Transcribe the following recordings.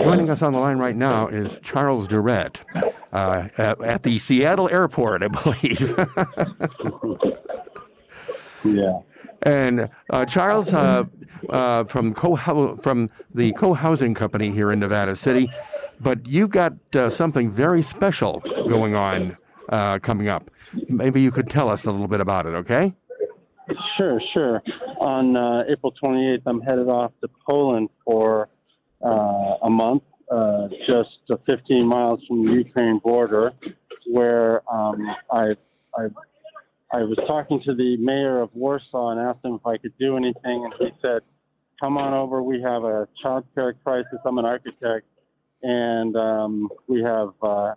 joining us on the line right now is Charles Durrett uh, at, at, the Seattle airport, I believe. yeah. And uh, Charles, uh, uh, from co from the co-housing company here in Nevada City, but you've got uh, something very special going on uh, coming up. Maybe you could tell us a little bit about it, okay? Sure, sure. On uh, April 28th, I'm headed off to Poland for a month, just 15 miles from the Ukraine border, where um, I I I was talking to the mayor of Warsaw and asked him if I could do anything, and he said, "Come on over. We have a child care crisis. I'm an architect, and um, we have uh,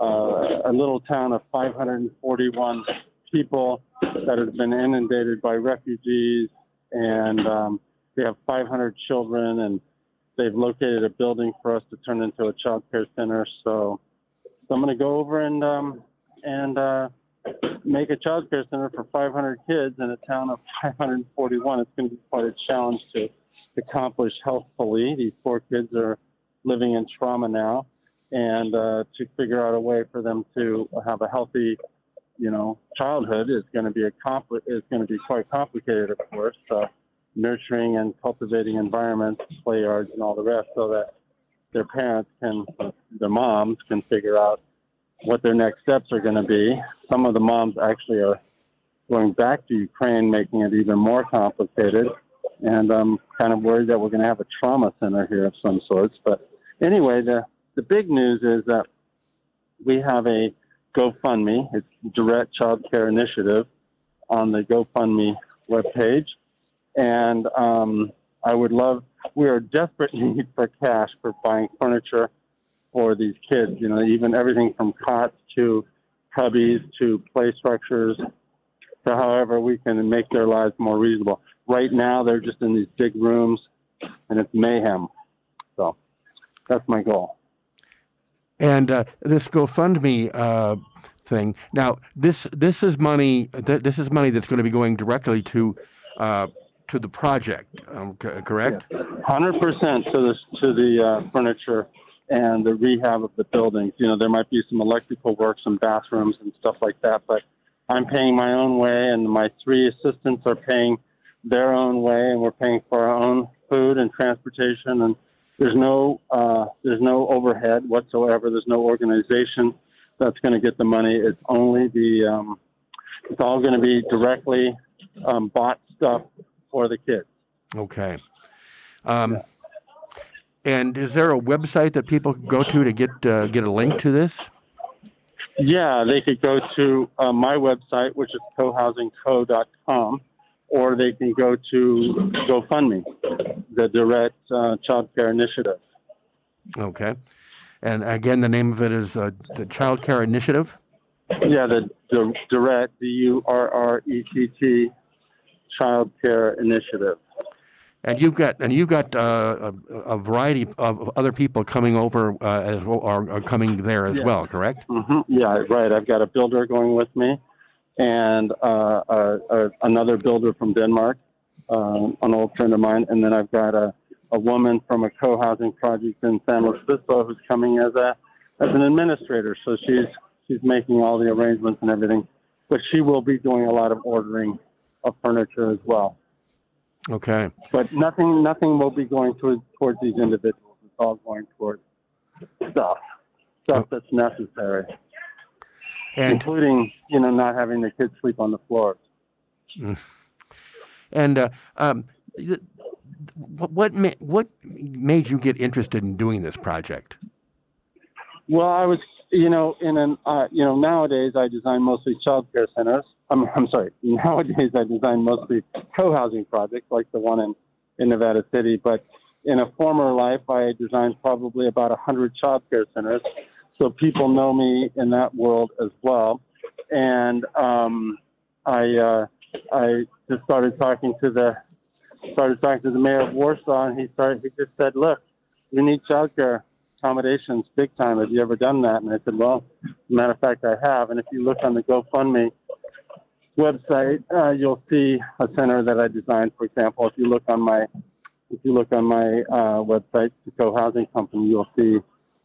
uh, a little town of 541 people that have been inundated by refugees, and um, we have 500 children, and they've located a building for us to turn into a child care center. So, so I'm going to go over and um, and uh, make a child care center for 500 kids in a town of 541. It's going to be quite a challenge to accomplish healthfully. These poor kids are living in trauma now, and uh, to figure out a way for them to have a healthy, you know, childhood is going to be a compli- is going to be quite complicated, of course. Uh, nurturing and cultivating environments, play yards, and all the rest, so that their parents can, their moms can figure out what their next steps are going to be. Some of the moms actually are going back to Ukraine, making it even more complicated. And I'm kind of worried that we're going to have a trauma center here of some sorts. But anyway, the, the big news is that we have a GoFundMe. It's Direct Child Care Initiative on the GoFundMe webpage. And um, I would love, we are desperate need for cash for buying furniture for these kids. You know, even everything from cots to cubbies to play structures to however we can make their lives more reasonable. Right now, they're just in these big rooms, and it's mayhem. So that's my goal. And uh, this GoFundMe uh, thing. Now, this this is money. Th- this is money that's going to be going directly to uh, to the project. Um, c- correct? Hundred percent to the to the uh, furniture and the rehab of the buildings. You know, there might be some electrical work, some bathrooms and stuff like that, but I'm paying my own way, and my three assistants are paying their own way, and we're paying for our own food and transportation. And there's no uh, there's no overhead whatsoever. There's no organization that's going to get the money. It's only the um, it's all going to be directly um, bought stuff for the kids. Okay. Um, yeah. And is there a website that people can go to to get uh, get a link to this? Yeah, they could go to uh, my website, which is cohousingco.com, or they can go to GoFundMe, the Direct uh, Child Care Initiative. Okay. And again, the name of it is uh, the Child Care Initiative? Yeah, the, the Durrett, D U R R E T T, Child Care Initiative and you've got and you've got uh, a, a, variety of other people coming over uh, as well, or, or, coming there as yeah. well. Correct? Mm-hmm. Yeah, right. I've got a builder going with me, and uh, another builder from Denmark, um, an old friend of mine, and then I've got a, a woman from a co-housing project in San Luis Obispo who's coming as a as an administrator. So she's she's making all the arrangements and everything, but she will be doing a lot of ordering of furniture as well. Okay. But nothing, nothing will be going towards, towards these individuals. It's all going towards stuff, stuff that's necessary, and, including you know not having the kids sleep on the floors. And uh, um, what what made you get interested in doing this project? Well, I was, you know, in an, uh, you know, nowadays I design mostly child care centers, I'm, I'm sorry. Nowadays, I design mostly co-housing projects like the one in, in Nevada City. But in a former life, I designed probably about 100 child care centers. So people know me in that world as well. And um, I, uh, I just started talking to the started talking to the mayor of Warsaw, and he started. He just said, "Look, we need child care accommodations big time. Have you ever done that?" And I said, "Well, matter of fact, I have. And if you look on the GoFundMe website, uh, you'll see a center that I designed. For example, if you look on my if you look on my uh, website, the Co Housing Company, you'll see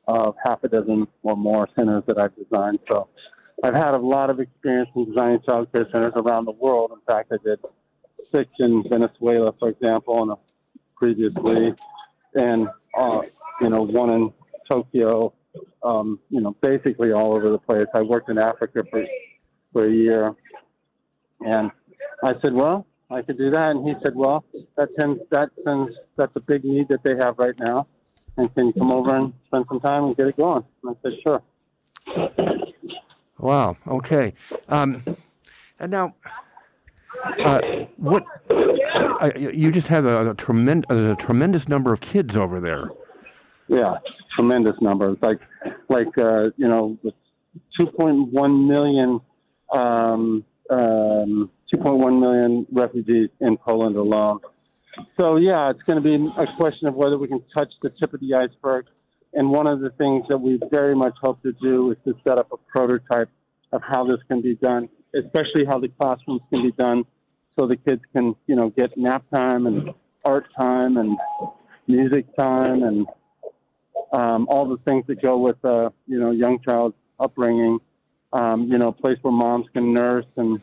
uh, half a dozen or more centers that I've designed. So I've had a lot of experience in designing child care centers around the world. In fact, I did six in Venezuela, for example, and previously, and uh, you know one in Tokyo. Um, you know, basically all over the place. I worked in Africa for for a year, and I said, well, I could do that, and he said, well, that tends that tends that's a big need that they have right now, and can you come over and spend some time and get it going? And I said, sure. Wow. Okay. Um, and now, uh, what uh, you just have a, a tremendous a tremendous number of kids over there. Yeah, tremendous numbers. Like like uh, you know, 2.1 million um, um, 2.1 million refugees in Poland alone. So yeah, it's going to be a question of whether we can touch the tip of the iceberg. And one of the things that we very much hope to do is to set up a prototype of how this can be done, especially how the classrooms can be done, so the kids can you know get nap time and art time and music time and um, all the things that go with uh, you know young child's upbringing. Um, you know, a place where moms can nurse and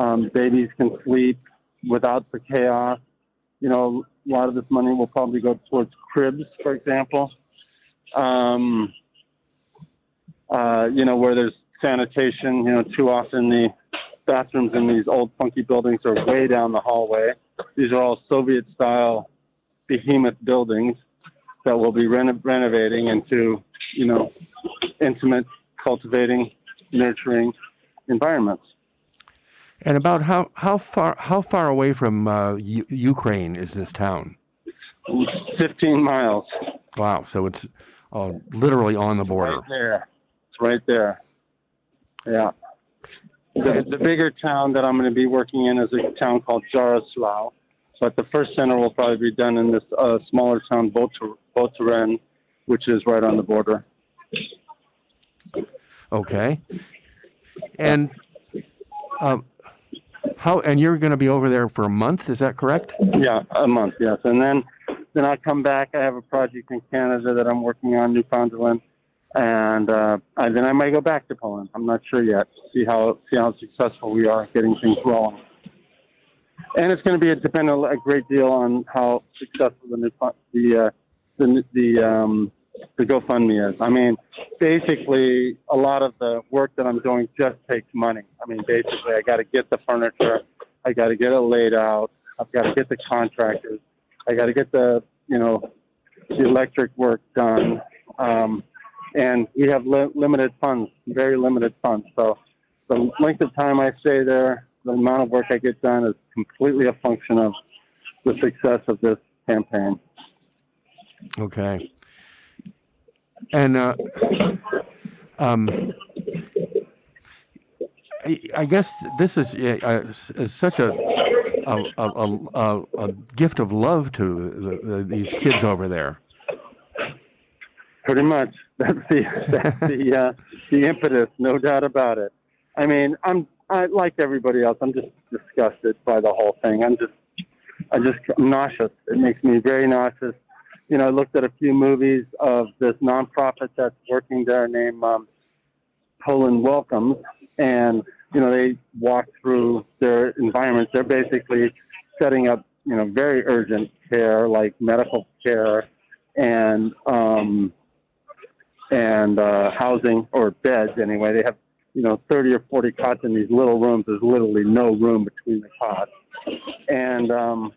um, babies can sleep without the chaos. You know, a lot of this money will probably go towards cribs, for example. Um, uh, you know, where there's sanitation. You know, too often the bathrooms in these old funky buildings are way down the hallway. These are all Soviet-style behemoth buildings that we'll be reno- renovating into, you know, intimate, cultivating, nurturing environments. And about how, how far how far away from uh, U- Ukraine is this town? Fifteen miles. Wow! So it's uh, literally on the border. Right there. It's right there. Yeah. The, the bigger town that I'm going to be working in is a town called Jaroslav. But the first center will probably be done in this uh, smaller town, Boturen, which is right on the border. Okay. And um, how? And you're going to be over there for a month? Is that correct? Yeah, a month. Yes, and then then I come back. I have a project in Canada that I'm working on, Newfoundland, and uh, then I might go back to Poland. I'm not sure yet. See how see how successful we are getting things rolling. And it's going to be a, depend a, a great deal on how successful the new, the uh, the the um, the GoFundMe is. I mean, basically, a lot of the work that I'm doing just takes money. I mean, basically, I got to get the furniture, I got to get it laid out, I've got to get the contractors, I got to get the you know the electric work done, um, and we have li- limited funds, very limited funds. So the length of time I stay there, the amount of work I get done is completely a function of the success of this campaign. Okay. And uh, um, I, guess this is, uh, such a a, a, a, a, gift of love to the, the, these kids over there. Pretty much. That's the that's the uh, the impetus, no doubt about it. I mean, I'm I, like everybody else. I'm just disgusted by the whole thing. I'm just I just I'm nauseous. It makes me very nauseous you know, I looked at a few movies of this nonprofit that's working there named um, Poland Welcomes, and you know, they walk through their environments. They're basically setting up, you know, very urgent care like medical care and um, and uh, housing or beds. Anyway, they have you know 30 or 40 cots in these little rooms. There's literally no room between the cots, and um,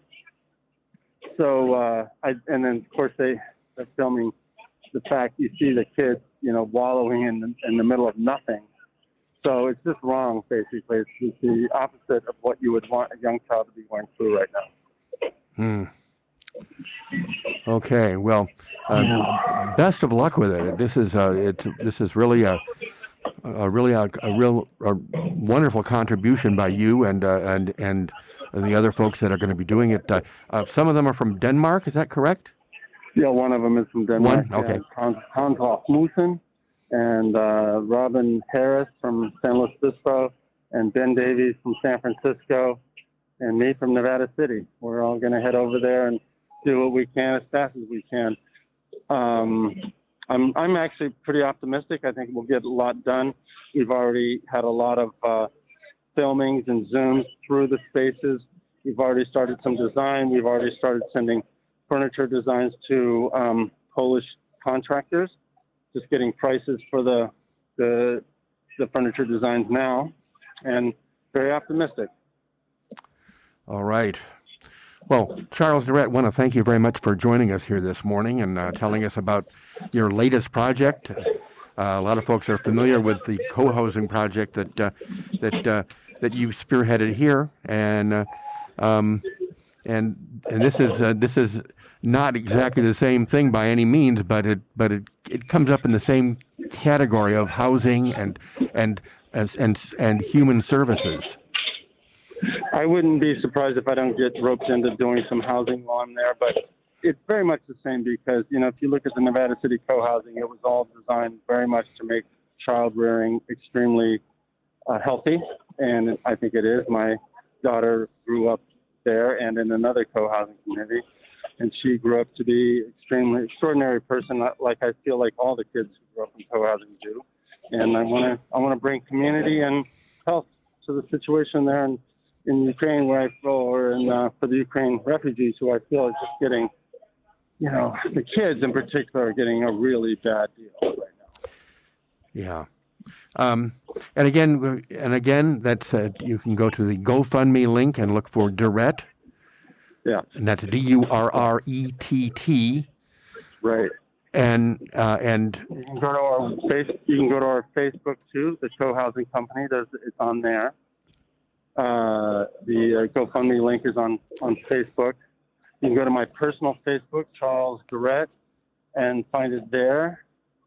so uh, I and then of course they they're filming the fact you see the kids you know wallowing in the, in the middle of nothing. So it's just wrong basically. It's, it's the opposite of what you would want a young child to be going through right now. Hmm. Okay. Well, uh, best of luck with it. This is uh, it. This is really a, a really a, a real a wonderful contribution by you and uh, and and and the other folks that are going to be doing it. Uh, uh, some of them are from Denmark. Is that correct? Yeah, one of them is from Denmark. One, okay. Hans, Hans Rasmussen and uh, Robin Harris from San Luis Obispo, and Ben Davies from San Francisco, and me from Nevada City. We're all going to head over there and do what we can as fast as we can. Um, I'm I'm actually pretty optimistic. I think we'll get a lot done. We've already had a lot of uh, filmings and zooms through the spaces. We've already started some design. We've already started sending furniture designs to um, Polish contractors, just getting prices for the the the furniture designs now, and very optimistic. All right. Well, Charles Durrett, want to thank you very much for joining us here this morning and uh, telling us about your latest project. Uh, a lot of folks are familiar with the co-housing project that uh, that uh, that you spearheaded here, and uh, um, and and this is uh, this is not exactly the same thing by any means, but it but it, it comes up in the same category of housing and and and and, and human services. I wouldn't be surprised if I don't get roped into doing some housing while I'm there, but it's very much the same because, you know, if you look at the Nevada City co-housing, it was all designed very much to make child rearing extremely uh, healthy. And I think it is. My daughter grew up there and in another co-housing community. And she grew up to be extremely extraordinary person, like I feel like all the kids who grew up in co-housing do. And I want to I want to bring community and health to the situation there. And in Ukraine where I feel, or in, uh, for the Ukraine refugees who I feel are just getting, you know, the kids in particular are getting a really bad deal right now. Yeah. Um, and again, and again, that's uh, you can go to the GoFundMe link and look for Durrett. Yeah. And that's D U R R E T T. Right. And uh, and you can go to our face. You can go to our Facebook too. The co-housing company. There's it's on there. Uh, the uh, GoFundMe link is on, on Facebook. You can go to my personal Facebook, Charles Durrett, and find it there.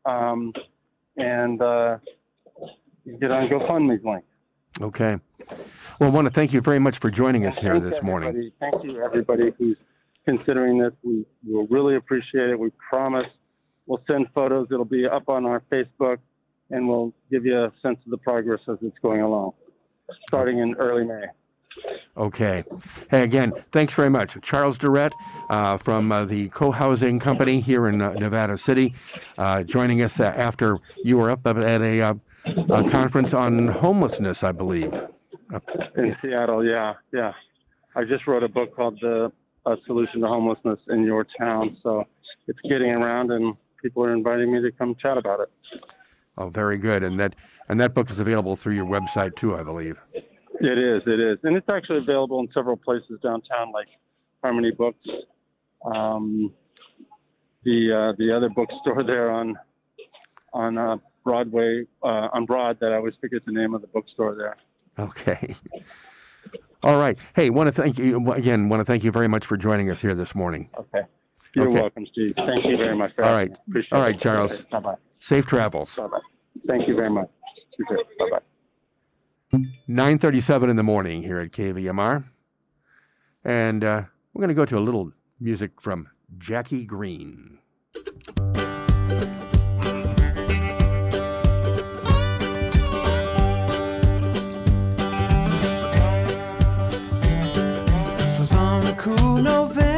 Um, and uh, get on GoFundMe's link. Okay. Well, I want to thank you very much for joining us here this morning. Thank you, everybody who's considering this. We will really appreciate it. We promise we'll send photos. It'll be up on our Facebook, and we'll give you a sense of the progress as it's going along starting in early May. Okay. Hey, again, thanks very much. Charles Durrett uh, from uh, the Co Housing Company here in uh, Nevada City, uh, joining us uh, after you were up at a, uh, a, conference on homelessness, I believe. In Seattle, yeah, yeah. I just wrote a book called The a Solution to Homelessness in Your Town. So it's getting around, and people are inviting me to come chat about it. Oh, very good. And that and that book is available through your website too, I believe. It is. It is, and it's actually available in several places downtown, like Harmony Books, um, the uh, the other bookstore there on on uh, Broadway uh, on Broad that I always forget the name of the bookstore there. Okay. All right. Hey, want to thank you again. Want to thank you very much for joining us here this morning. Okay. You're okay. welcome, Steve. Thank you very much. All right. Appreciate All right, Charles. Bye bye. Safe travels. Bye bye. Thank you very much. Bye bye. 9:37 in the morning here at KVMR, and uh, we're going to go to a little music from Jackie Greene. November.